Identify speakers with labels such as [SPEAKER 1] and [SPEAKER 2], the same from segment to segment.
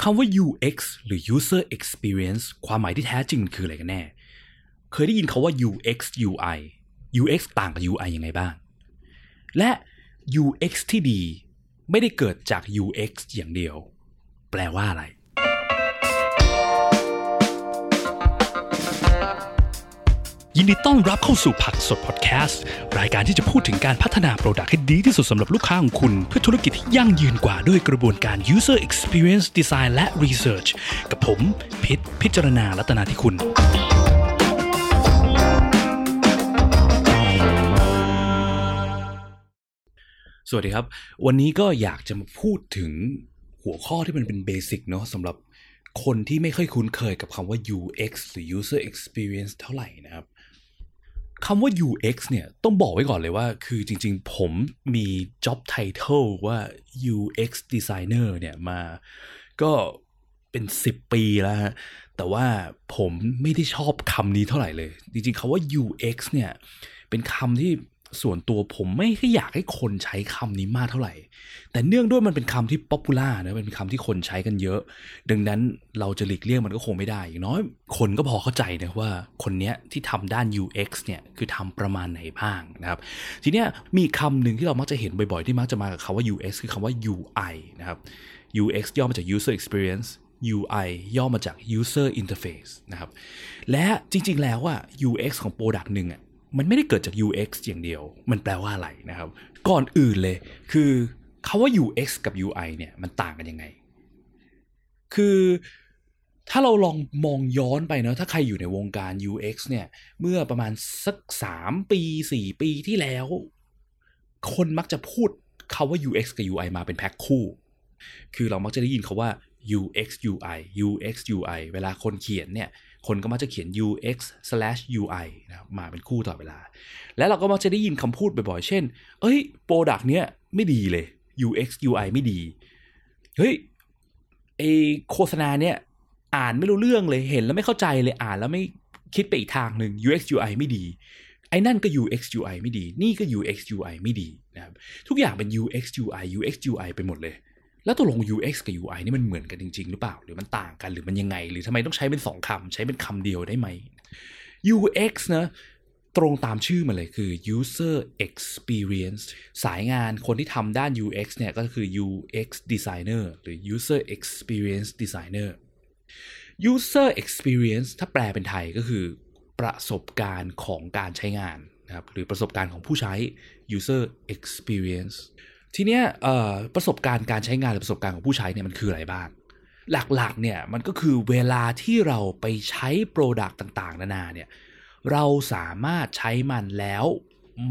[SPEAKER 1] คำว่า UX หรือ User Experience ความหมายที่แท้จริงคืออะไรกันแน่ เคยได้ยินคาว่า UX UI UX ต่างกับ UI ยังไงบ้าง และ UX ที่ดีไม่ได้เกิดจาก UX อย่างเดียว แปลว่าอะไร ยินดีต้อนรับเข้าสู่ผักสดพอดแคสต์ รายการที่จะพูดถึงการพัฒนาโปรดักต์ให้ดีที่สุดสำหรับลูกค้าของคุณ เพื่อธุรกิจที่ยั่งยืนกว่าด้วยกระบวนการ user experience design และ research กับผม พิษพิจารณาลัตนาที่คุณสวัสดีครับ วันนี้ก็อยากจะมาพูดถึงหัวข้อที่มันเป็นเบสิกเนาะสำหรับคนที่ไม่ค่อยคุ้นเคยกับคำว่า UX หรือ User Experience เท่าไหร่นะครับ คำว่า UX เนี่ยต้องบอกไว้ก่อนเลยว่า คือจริงๆ ผมมี job title ว่า UX designer เนี่ยมาก็เป็น 10 ปีแล้วฮะแต่ว่าผมไม่ได้ชอบคำนี้เท่าไหร่เลย จริงๆคำว่า UX เนี่ยเป็นคำที่ ส่วนตัวผมไม่ค่อยอยากให้คนใช้คำนี้มากเท่าไหร่ แต่เนื่องด้วยมันเป็นคำที่ป๊อปปูล่านะเป็นคำที่คนใช้กันเยอะ ดังนั้นเราจะหลีกเลี่ยงมันก็คงไม่ได้ อย่างน้อย คนก็พอเข้าใจนะว่าคนเนี้ยที่ทำด้าน UX เนี่ยคือทำประมาณไหนบ้างนะครับ ทีเนี้ยมีคำหนึ่งที่เรามักจะเห็นบ่อยๆ ที่มักจะมากับคำว่า UX คือคำว่า UI นะครับ UX ย่อมาจาก User Experience UI ย่อมาจาก User Interface นะครับ และจริงๆ แล้วอะ UX ของ Product หนึ่งอะ มันไม่ได้เกิดจาก UX อย่างเดียว มันแปลว่าอะไรนะครับ ก่อนอื่นเลย คือคาว่า UX กับ UI เนี่ยมันต่างกันยังไง คือถ้าเราลองมองย้อนไปเนาะถ้าใครอยู่ในวงการ UX เนี่ย เมื่อประมาณสัก 3 ปี 4 ปีที่แล้ว คนมักจะพูดคาว่า UX กับ UI มาเป็นแพ็คคู่ คือเรามักจะได้ยินคาว่า UX UI UX UI เวลาคนเขียนเนี่ย คนก็มักจะเขียน UX slash UI นะครับมาเป็นคู่ตลอดเวลา และเราก็มักจะได้ยินคำพูดบ่อยๆ เช่น เอ้ยโปรดักต์เนี้ยไม่ดีเลย UX UI ไม่ดี เฮ้ยไอโฆษณาเนี่ยอ่านไม่รู้เรื่องเลยเห็นแล้วไม่เข้าใจเลยอ่านแล้วไม่คิดไปอีกทางหนึ่ง UX UI ไม่ดีไอ้นั่นก็ UX UI ไม่ดี นี่ก็ UX UI ไม่ดีนะครับ ทุกอย่างเป็น UX UI UX UI ไปหมดเลย แล้วตกลง UX กับ UI นี่มันเหมือนกันจริง ๆ หรือเปล่า หรือมันต่างกันหรือมันยังไง หรือทำไมต้องใช้เป็นสองคำใช้เป็นคำเดียวได้ไหม UX นะตรงตามชื่อมาเลยคือ user experience สายงานคนที่ทำด้าน UX เนี่ยก็คือ UX designer หรือ user experience designer user experience ถ้าแปลเป็นไทยก็คือ ประสบการณ์ของการใช้งานนะครับหรือประสบการณ์ของผู้ใช้ user experience ทีเนี้ยประสบการณ์การใช้งานหรือประสบการณ์ของผู้ใช้เนี่ยมันคืออะไรบ้าง หลักๆเนี่ยมันก็คือเวลาที่เราไปใช้โปรดักต์ต่างๆ นานาเนี่ยเราสามารถใช้มันแล้ว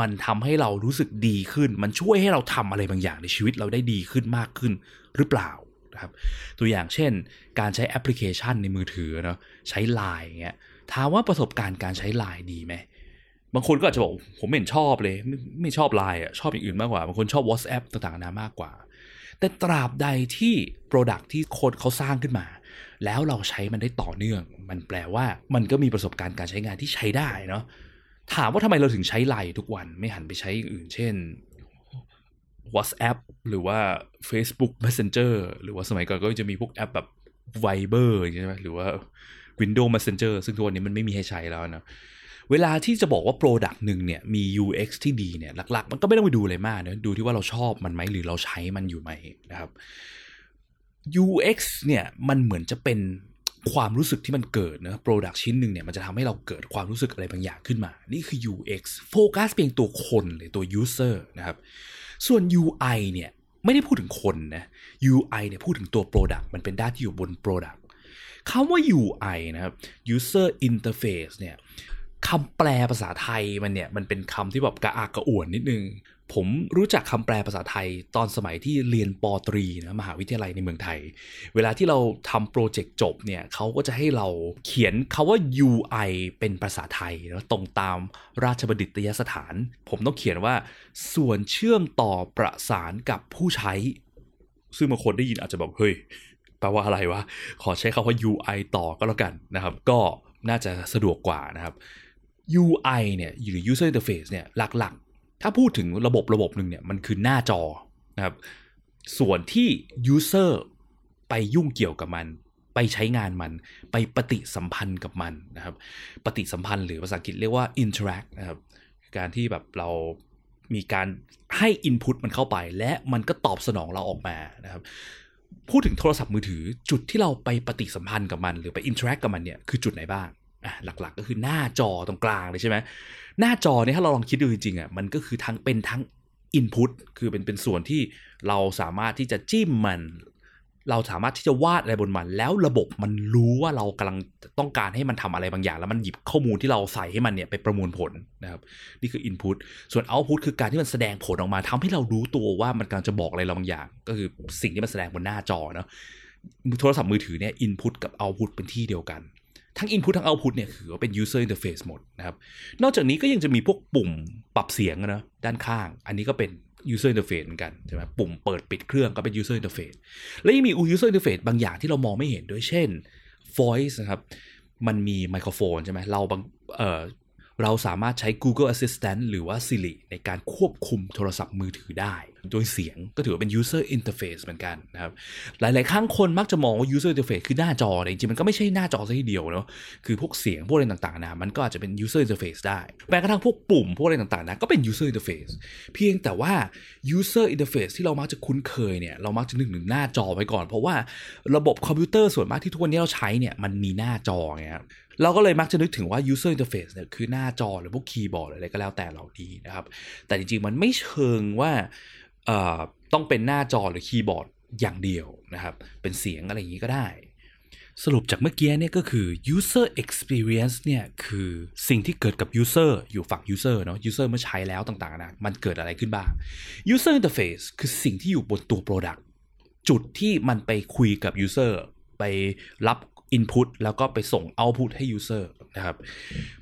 [SPEAKER 1] มันทำให้เรารู้สึกดีขึ้น มันช่วยให้เราทำอะไรบางอย่างในชีวิตเราได้ดีขึ้นมากขึ้นหรือเปล่านะครับ ตัวอย่างเช่น การใช้แอปพลิเคชันในมือถือเนาะใช้ Line อย่างเงี้ยถามว่าประสบการณ์การใช้ Line ดีไหม บางคนก็อาจจะบอกผมไม่เห็นชอบเลย ไม่ไม่ชอบ Line อะชอบอย่างอื่นมากกว่า บางคนชอบ WhatsApp ต่างๆนามากกว่า แต่ตราบใดที่ Product ที่คนเขาสร้างขึ้นมา แล้วเราใช้มันได้ต่อเนื่อง มันแปลว่ามันก็มีประสบการณ์การใช้งานที่ใช้ได้เนาะถามว่าทำไมเราถึงใช้ไลน์ทุกวันไม่หันไปใช้อื่น เช่น WhatsApp หรือว่า Facebook Messenger หรือว่าสมัยก่อนก็จะมีพวกแอปแบบ Viber ใช่ไหมหรือว่า Windows Messenger ซึ่งทุกวันนี้มันไม่มีให้ใช้แล้วนะ เวลาที่จะบอกว่า Product หนึ่งเนี่ยมี UX ที่ดีเนี่ยหลัก ๆ มันก็ไม่ต้องไปดูอะไรมากนะดูที่ว่าเราชอบมันไหมหรือเราใช้มันอยู่ไหมนะครับ UX เนี่ยมันเหมือนจะเป็นความรู้สึกที่มันเกิดนะ Product ชิ้นหนึ่งเนี่ยมันจะทำให้เราเกิดความรู้สึกอะไรบางอย่างขึ้นมา นี่คือ UX โฟกัสเพียงตัวคนเลยตัว user นะครับ ส่วน UI เนี่ยไม่ได้พูดถึงคนนะ UI เนี่ยพูดถึงตัว Product มันเป็นด้านที่อยู่บน Product คำว่า UI นะครับ user interface เนี่ย คำแปลภาษาไทยมันเนี่ยมันเป็นคำที่แบบกระอักกระอ่วนนิดนึง ผมรู้จักคำแปลภาษาไทยตอนสมัยที่เรียนปตรีนะมหาวิทยาลัยในเมืองไทย เวลาที่เราทำโปรเจกต์จบเนี่ยเขาก็จะให้เราเขียนคาว่า UI เป็นภาษาไทยแล้วตรงตามราชบัณฑิตยสถาน ผมต้องเขียนว่า ส่วนเชื่อมต่อประสานกับผู้ใช้ ซึ่งบางคนได้ยินอาจจะแบบเฮ้ยแปลว่าอะไรวะขอใช้คาว่า UI ต่อก็แล้วกันนะครับ ก็น่าจะสะดวกกว่านะครับ UI เนี่ยหรือ user interface เนี่ยหลักๆ ถ้าพูดถึงระบบระบบหนึ่งเนี่ยมันคือหน้าจอนะครับ ส่วนที่ user ไปยุ่งเกี่ยวกับมัน ไปใช้งานมัน ไปปฏิสัมพันธ์กับมันนะครับ ปฏิสัมพันธ์หรือภาษาอังกฤษเรียกว่า interact นะครับ การที่แบบเรามีการให้ input มันเข้าไป และมันก็ตอบสนองเราออกมานะครับพูดถึงโทรศัพท์มือถือจุดที่เราไปปฏิสัมพันธ์กับมัน หรือไป interact กับมันเนี่ยคือจุดไหนบ้าง หลักๆก็คือหน้าจอตรงกลางเลยใช่ไหมหน้าจอเนี่ยถ้าเราลองคิดดูจริงๆอะมันก็คือทั้งเป็นทั้ง input คือเป็นเป็นส่วนที่เราสามารถที่จะจิ้มมัน เราสามารถที่จะวาดอะไรบนมัน แล้วระบบมันรู้ว่าเรากำลังต้องการให้มันทำอะไรบางอย่าง แล้วมันหยิบข้อมูลที่เราใส่ให้มันเนี่ยไปประมวลผลนะครับนี่คือ input ส่วน output คือการที่มันแสดงผลออกมาทำให้เรารู้ตัวว่ามันกำลังจะบอกอะไรเราบางอย่าง ก็คือสิ่งที่มันแสดงบนหน้าจอเนาะโทรศัพท์มือถือเนี่ย input กับ output เป็นที่เดียวกัน ทั้ง input ทั้ง output เนี่ยคือว่าเป็น user interface หมดนะครับ นอกจากนี้ก็ยังจะมีพวกปุ่มปรับเสียงนะด้านข้าง อันนี้ก็เป็น user interface เหมือนกันใช่ไหมปุ่มเปิดปิดเครื่องก็เป็น user interface และยังมี user interface บางอย่างที่เรามองไม่เห็นด้วยเช่น voice นะครับ มันมีไมโครโฟนใช่ไหมเราบางเออเราสามารถใช้ Google Assistant หรือว่า Siri ในการควบคุมโทรศัพท์มือถือได้ โดยเสียงก็ถือว่าเป็น user interface เหมือนกันนะครับ หลาย ๆ ครั้งคนมักจะมองว่า user interface คือหน้าจอแต่จริงๆ มันก็ไม่ใช่หน้าจอซะทีเดียวเนาะคือพวกเสียงพวกอะไรต่าง ๆ นะ มันก็อาจจะเป็น user interface ได้แม้กระทั่งพวกปุ่มพวกอะไรต่าง ๆ นะ ก็เป็น user interface เพียงแต่ว่า user interface ที่เรามักจะคุ้นเคยเนี่ยเรามักจะนึกถึงหน้าจอไว้ก่อน เพราะว่าระบบคอมพิวเตอร์ส่วนมากที่ทุกวันนี้เราใช้เนี่ยมันมีหน้าจอไงครับเราก็เลยมักจะนึกถึงว่า user interface เนี่ยคือหน้าจอหรือพวกคีย์บอร์ดอะไรก็แล้วแต่เหล่านี้นะครับ แต่จริงๆ มันไม่เชิงว่า ต้องเป็นหน้าจอหรือคีย์บอร์ดอย่างเดียวนะครับ เป็นเสียงอะไรอย่างนี้ก็ได้ สรุปจากเมื่อกี้เนี่ยก็คือ user experience เนี่ยคือสิ่งที่เกิดกับ user อยู่ฝั่ง user เนาะ user เมื่อใช้แล้วต่างๆนะมันเกิดอะไรขึ้นบ้าง user interface คือสิ่งที่อยู่บนตัว product จุดที่มันไปคุยกับ user ไปรับ input แล้วก็ไปส่ง output ให้ user นะครับ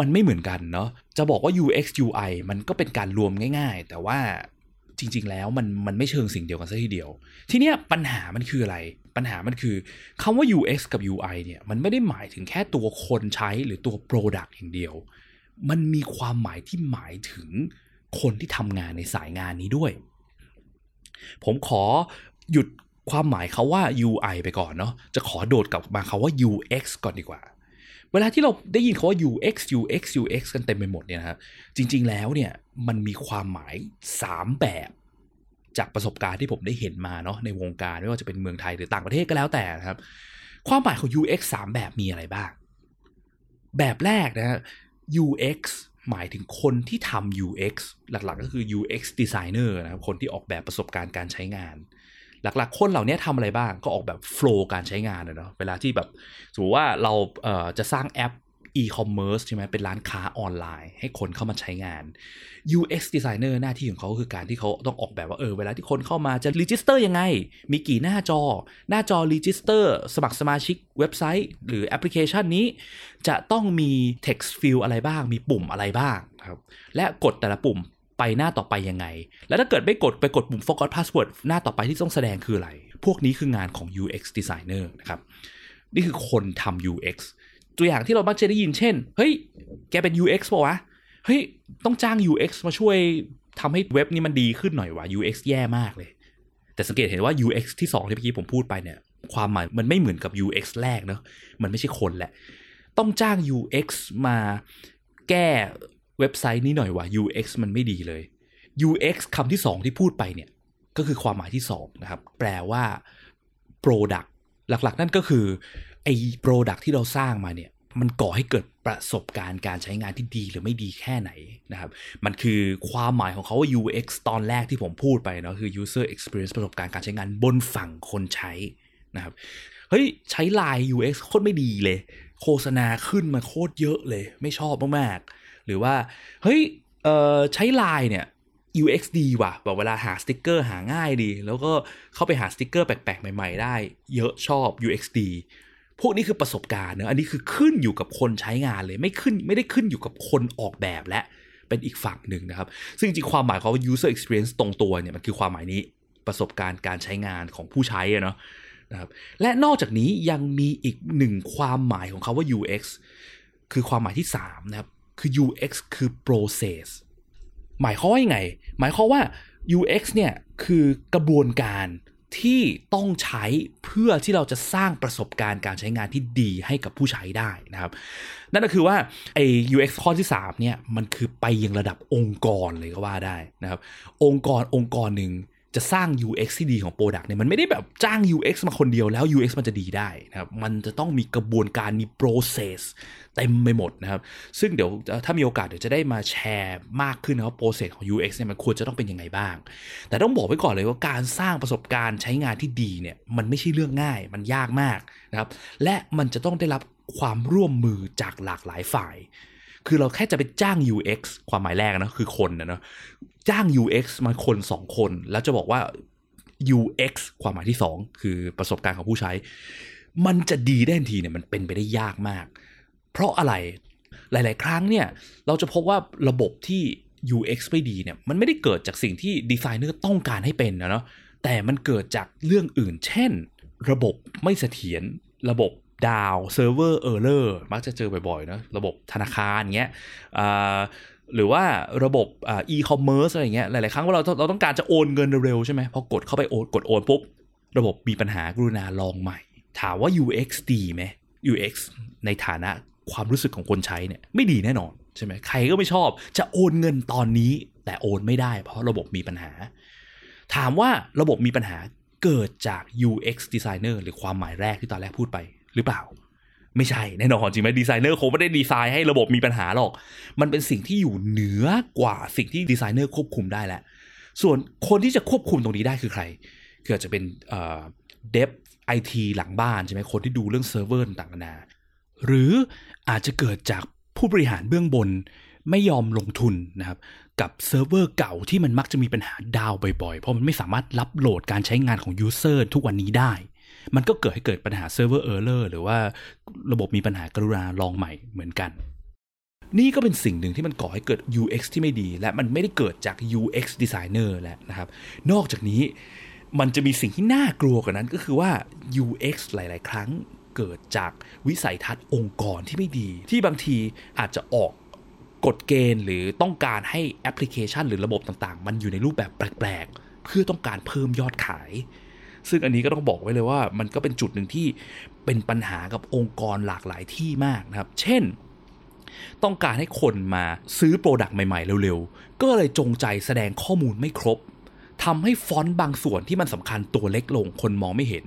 [SPEAKER 1] มันไม่เหมือนกันเนาะ จะบอกว่า UX UI มันก็เป็นการรวมง่าย ๆ แต่ว่า จริง ๆ แล้วมันมันไม่เชิงสิ่งเดียวกันซะทีเดียว ทีเนี้ยปัญหามันคืออะไร ปัญหามันคือคำว่า UX กับ UI เนี่ยมันไม่ได้หมายถึงแค่ตัวคนใช้หรือตัว Product อย่างเดียว มันมีความหมายที่หมายถึงคนที่ทำงานในสายงานนี้ด้วย ผมขอหยุดความหมายเขาว่า UI ไปก่อนเนาะจะขอโดดกลับมาคาว่า UX ก่อนดีกว่า เวลาที่เราได้ยินคาว่า UX UX UX กันเต็มไปหมดเนี่ยนะครับ จริง ๆ แล้วเนี่ยมันมีความหมาย 3 แบบ จากประสบการณ์ที่ผมได้เห็นมาเนาะในวงการไม่ว่าจะเป็นเมืองไทยหรือต่างประเทศก็แล้วแต่นะครับ ความหมายของ UX 3 แบบมีอะไรบ้าง แบบแรกนะฮะ UX หมายถึงคนที่ทำ UX หลักๆ ก็คือ UX designer นะครับ คนที่ออกแบบประสบการณ์การใช้งาน หลักๆ คนเหล่านี้ทำอะไรบ้างก็ออกแบบโฟล์การใช้งานเนาะเวลาที่แบบสมมติว่าเราเอ่อจะสร้างแอป e-commerce ใช่ไหมเป็นร้านค้าออนไลน์ ให้คนเข้ามาใช้งาน UX designer หน้าที่ของเขาคือการที่เขาต้องออกแบบว่าเออเวลาที่คนเข้ามาจะ register ยังไง มีกี่หน้าจอ หน้าจอ register สมัครสมาชิกเว็บไซต์ หรือแอปพลิเคชันนี้ จะต้องมี text field อะไรบ้าง มีปุ่มอะไรบ้างครับ และกดแต่ละปุ่ม ไปหน้าต่อไปยังไง แล้วถ้าเกิดไม่กดไปกดปุ่ม forgot password หน้าต่อไปที่ต้องแสดงคืออะไร พวกนี้คืองานของ UX designer นะครับ นี่คือคนทำ UX ตัวอย่างที่เรามักจะได้ยินเช่น เฮ้ย แกเป็น UX ป่าวะ เฮ้ย ต้องจ้าง UX มาช่วยทำให้เว็บนี้มันดีขึ้นหน่อยวะ UX แย่มากเลย แต่สังเกตเห็นว่า UX ที่ 2 ที่เมื่อกี้ผมพูดไปเนี่ย ความหมายมันไม่เหมือนกับ UX แรกเนอะมันไม่ใช่คนแหละ ต้องจ้าง UX มาแก้ เว็บไซต์นี้หน่อยวะ UX มันไม่ดีเลย UX คำที่ 2 ที่พูดไปเนี่ยก็คือความหมายที่2นะครับแปลว่า Product หลักๆ นั่นก็คือไอ้ Product ที่เราสร้างมาเนี่ยมันก่อให้เกิดประสบการณ์การใช้งานที่ดีหรือไม่ดีแค่ไหนนะครับ มันคือความหมายของเขาว่า UX ตอนแรกที่ผมพูดไปเนาะคือ user experience ประสบการณ์การใช้งานบนฝั่งคนใช้นะครับ เฮ้ย ใช้ไลน์ UX โคตรไม่ดีเลย โฆษณาขึ้นมาโคตรเยอะเลย ไม่ชอบมากๆ หรือว่าเฮ้ยใช้ไลน์เนี่ย UX ดีว่ะแบบเวลาหาสติกเกอร์หาง่ายดี แล้วก็เข้าไปหาสติกเกอร์แปลกๆ ใหม่ๆ ได้ เยอะชอบ UX ดีพวกนี้คือประสบการณ์เนอะอันนี้คือขึ้นอยู่กับคนใช้งานเลย ไม่ขึ้นไม่ได้ขึ้นอยู่กับคนออกแบบและเป็นอีกฝั่งหนึ่งนะครับ ซึ่งจริงความหมายของ user experience ตรงตัวเนี่ยมันคือความหมายนี้ประสบการณ์การใช้งานของผู้ใช้อะเนาะนะครับและนอกจากนี้ยังมีอีกหนึ่งความหมายของเขาว่า UX คือความหมายที่3นะครับ คือ UX คือ process หมายความว่ายังไง หมายความว่า UX เนี่ยคือกระบวนการที่ต้องใช้เพื่อที่เราจะสร้างประสบการณ์การใช้งานที่ดีให้กับผู้ใช้ได้นะครับ นั่นก็คือว่าไอ้ UX ข้อที่3เนี่ยมันคือไปยังระดับองค์กรเลยก็ว่าได้นะครับ องค์กรองค์กรหนึ่ง จะสร้าง UX ที่ดีของ Product เนี่ยมันไม่ได้แบบจ้าง UX มาคนเดียวแล้ว UX มันจะดีได้นะครับมันจะต้องมีกระบวนการมี process เต็มไปหมดนะครับ ซึ่งเดี๋ยวถ้ามีโอกาสเดี๋ยวจะได้มาแชร์มากขึ้นนะครับ process ของ UX เนี่ยมันควรจะต้องเป็นยังไงบ้าง แต่ต้องบอกไว้ก่อนเลยว่าการสร้างประสบการณ์ใช้งานที่ดีเนี่ยมันไม่ใช่เรื่องง่าย มันยากมากนะครับ และมันจะต้องได้รับความร่วมมือจากหลากหลายฝ่าย คือเราแค่จะไปจ้าง UX ความหมายแรกนะคือคนนะเนาะจ้าง UX มาคน2คน แล้วจะบอกว่า UX ความหมายที่2คือประสบการณ์ของผู้ใช้ มันจะดีได้ทันทีเนี่ยมันเป็นไปได้ยากมาก เพราะอะไรหลาย ๆ ครั้งเนี่ยเราจะพบว่าระบบที่ UX ไม่ดีเนี่ยมันไม่ได้เกิดจากสิ่งที่ดีไซเนอร์ต้องการให้เป็นนะเนาะแต่มันเกิดจากเรื่องอื่น เช่น ระบบไม่เสถียรระบบ down server error มักจะเจอบ่อยๆนะระบบธนาคารเงี้ยหรือว่าระบบอีคอมเมิร์ซอะไรเงี้ยหลายๆครั้งว่าเราเราต้องการจะโอนเงินเร็วๆใช่ไหมพอกดเข้าไปโอนกดโอนปุ๊บ ระบบมีปัญหากรุณาลองใหม่ ถามว่า UX ดีไหม UX ในฐานะความรู้สึกของคนใช้เนี่ยไม่ดีแน่นอนใช่ไหมใครก็ไม่ชอบจะโอนเงินตอนนี้ แต่โอนไม่ได้ เพราะระบบมีปัญหา ถามว่าระบบมีปัญหาเกิดจาก UX designer หรือความหมายแรกที่ตอนแรกพูดไป หรือเปล่า ไม่ใช่แน่นอนจริงไหมดีไซเนอร์คงไม่ได้ดีไซน์ให้ระบบมีปัญหาหรอก มันเป็นสิ่งที่อยู่เหนือกว่าสิ่งที่ดีไซเนอร์ควบคุมได้แล้วส่วนคนที่จะควบคุมตรงนี้ได้คือใครคืออาจจะเป็น dev ไอทีหลังบ้านใช่ไหมคนที่ดูเรื่องเซิร์ฟเวอร์ต่างๆนานาหรืออาจจะเกิดจากผู้บริหารเบื้องบนไม่ยอมลงทุนนะครับกับเซิร์ฟเวอร์เก่าที่มันมักจะมีปัญหา down บ่อยๆ เพราะมันไม่สามารถรับโหลดการใช้งานของ user ทุกวันนี้ได้ มันก็เกิดให้เกิดปัญหา server error หรือว่าระบบมีปัญหากรุณาลองใหม่เหมือนกัน นี่ก็เป็นสิ่งหนึ่งที่มันก่อให้เกิด UX ที่ไม่ดี และมันไม่ได้เกิดจาก UX designer แหละนะครับ นอกจากนี้มันจะมีสิ่งที่น่ากลัวกว่านั้นก็คือว่า UX หลาย ๆ ครั้งเกิดจากวิสัยทัศน์องค์กรที่ไม่ดี ที่บางทีอาจจะออกกฎเกณฑ์หรือต้องการให้แอปพลิเคชันหรือระบบต่าง ๆ มันอยู่ในรูปแบบแปลก ๆ เพื่อต้องการเพิ่มยอดขาย ซึ่งอันนี้ก็ต้องบอกไว้เลยว่ามันก็เป็นจุดหนึ่งที่เป็นปัญหากับองค์กรหลากหลายที่มากนะครับ เช่น ต้องการให้คนมาซื้อ product ใหม่ๆ เร็วๆ ก็เลยจงใจแสดงข้อมูลไม่ครบทำให้ฟอนต์บางส่วนที่มันสำคัญตัวเล็กลง คนมองไม่เห็น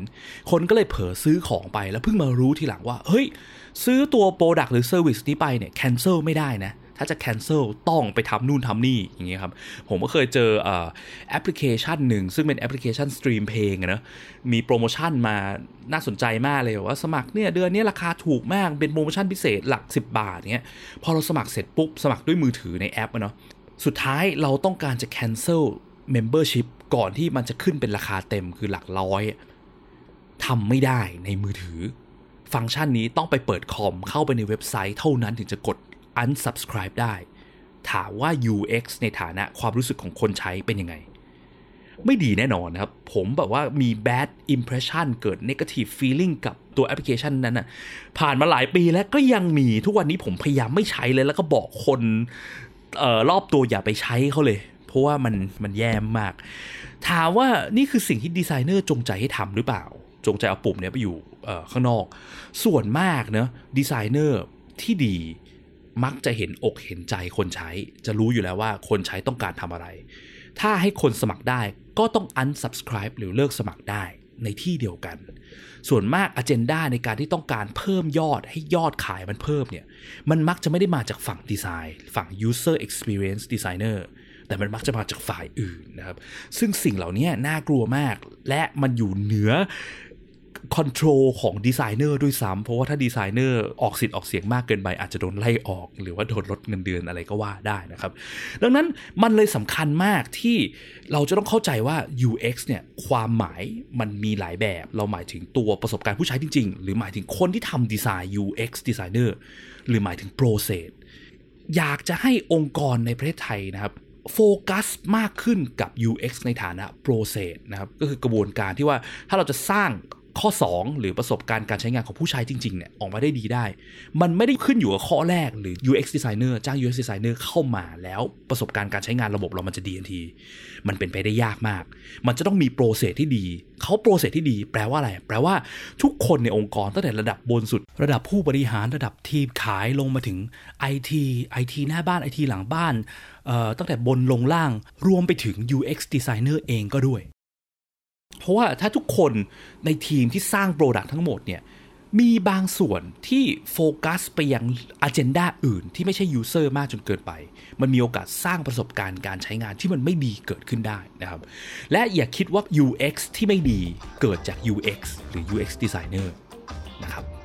[SPEAKER 1] คนก็เลยเผลอซื้อของไปแล้วเพิ่งมารู้ทีหลังว่า เฮ้ย ซื้อตัว product หรือ service นี้ไปเนี่ย cancel ไม่ได้นะ ถ้าจะ cancel ต้องไปทำนู่นทำนี่อย่างเงี้ยครับผมก็เคยเจอแอปพลิเคชันหนึ่ง ซึ่งเป็นแอปพลิเคชัน stream เพลงนะมีโปรโมชั่นมาน่าสนใจมากเลยว่าสมัครเนี่ยเดือนนี้ราคาถูกมากเป็นโปรโมชั่นพิเศษหลัก 10 บาทเงี้ยพอเราสมัครเสร็จปุ๊บ สมัครด้วยมือถือในแอปเนาะสุดท้ายเราต้องการจะ cancel membership ก่อนที่มันจะขึ้นเป็นราคาเต็มคือหลักร้อยทำไม่ได้ในมือถือ ฟังก์ชันนี้ต้องไปเปิดคอมเข้าไปในเว็บไซต์เท่านั้นถึงจะกด unsubscribe ได้ ถามว่า UX ในฐานะความรู้สึกของคนใช้เป็นยังไง ไม่ดีแน่นอนนะครับ ผมแบบว่ามี bad impression เกิด negative feeling กับตัวแอปพลิเคชันนั้นนะผ่านมาหลายปีแล้วก็ยังมีทุกวันนี้ผมพยายามไม่ใช้เลย แล้วก็บอกคนออรอบตัวอย่าไปใช้เขาเลย เพราะว่ามันมันแย่มาก ถามว่านี่คือสิ่งที่ดีไซเนอร์จงใจให้ทำหรือเปล่า จงใจเอาปุ่มเนี้ยไปอยู่ข้างนอก ส่วนมากเนะดีไซเนอร์ที่ดี มักจะเห็นอกเห็นใจคนใช้ จะรู้อยู่แล้วว่าคนใช้ต้องการทำอะไร ถ้าให้คนสมัครได้ก็ต้อง unsubscribe หรือเลิกสมัครได้ในที่เดียวกัน ส่วนมาก agenda ในการที่ต้องการเพิ่มยอดให้ยอดขายมันเพิ่มเนี่ย มันมักจะไม่ได้มาจากฝั่งดีไซน์ ฝั่ง user experience designer แต่มันมักจะมาจากฝ่ายอื่นนะครับ ซึ่งสิ่งเหล่านี้น่ากลัวมาก และมันอยู่เหนือ control ของดีไซเนอร์ด้วยซ้ำเพราะว่าถ้าดีไซเนอร์ออกสิทธิ์ออกเสียงมากเกินไป อาจจะโดนไล่ออก หรือว่าโดนลดเงินเดือนอะไรก็ว่าได้นะครับ ดังนั้นมันเลยสำคัญมากที่เราจะต้องเข้าใจว่า UX เนี่ยความหมายมันมีหลายแบบ เราหมายถึงตัวประสบการณ์ผู้ใช้จริง ๆ หรือหมายถึงคนที่ทำดีไซน์ UX designer หรือหมายถึง process อยากจะให้องค์กรในประเทศไทยนะครับโฟกัสมากขึ้นกับ UX ในฐานะ process นะครับก็คือกระบวนการที่ว่าถ้าเราจะสร้าง ข้อ 2 หรือประสบการณ์การใช้งานของผู้ใช้จริงๆเนี่ยออกมาได้ดีได้ มันไม่ได้ขึ้นอยู่กับข้อแรกหรือ UX designer จ้าง UX designer เข้ามาแล้วประสบการณ์การใช้งานระบบเรามันจะดีทันที มันเป็นไปได้ยากมาก มันจะต้องมีโปรเซสที่ดีเขาโปรเซสที่ดี แปลว่าอะไร แปลว่าทุกคนในองค์กรตั้งแต่ระดับบนสุด ระดับผู้บริหารระดับทีมขายลงมาถึง IT IT หน้าบ้าน IT หลังบ้านตั้งแต่บนลงล่างรวมไปถึง UX designer เองก็ด้วย เพราะว่าถ้าทุกคนในทีมที่สร้าง product ทั้งหมดเนี่ยมีบางส่วนที่โฟกัสไปยังอ g e n d a อื่นที่ไม่ใช่ user มากจนเกินไป มันมีโอกาสสร้างประสบการณ์การใช้งานที่มันไม่ดีเกิดขึ้นได้นะครับ และอย่าคิดว่า UX ที่ไม่ดีเกิดจาก UX หรือ UX designer นะครับ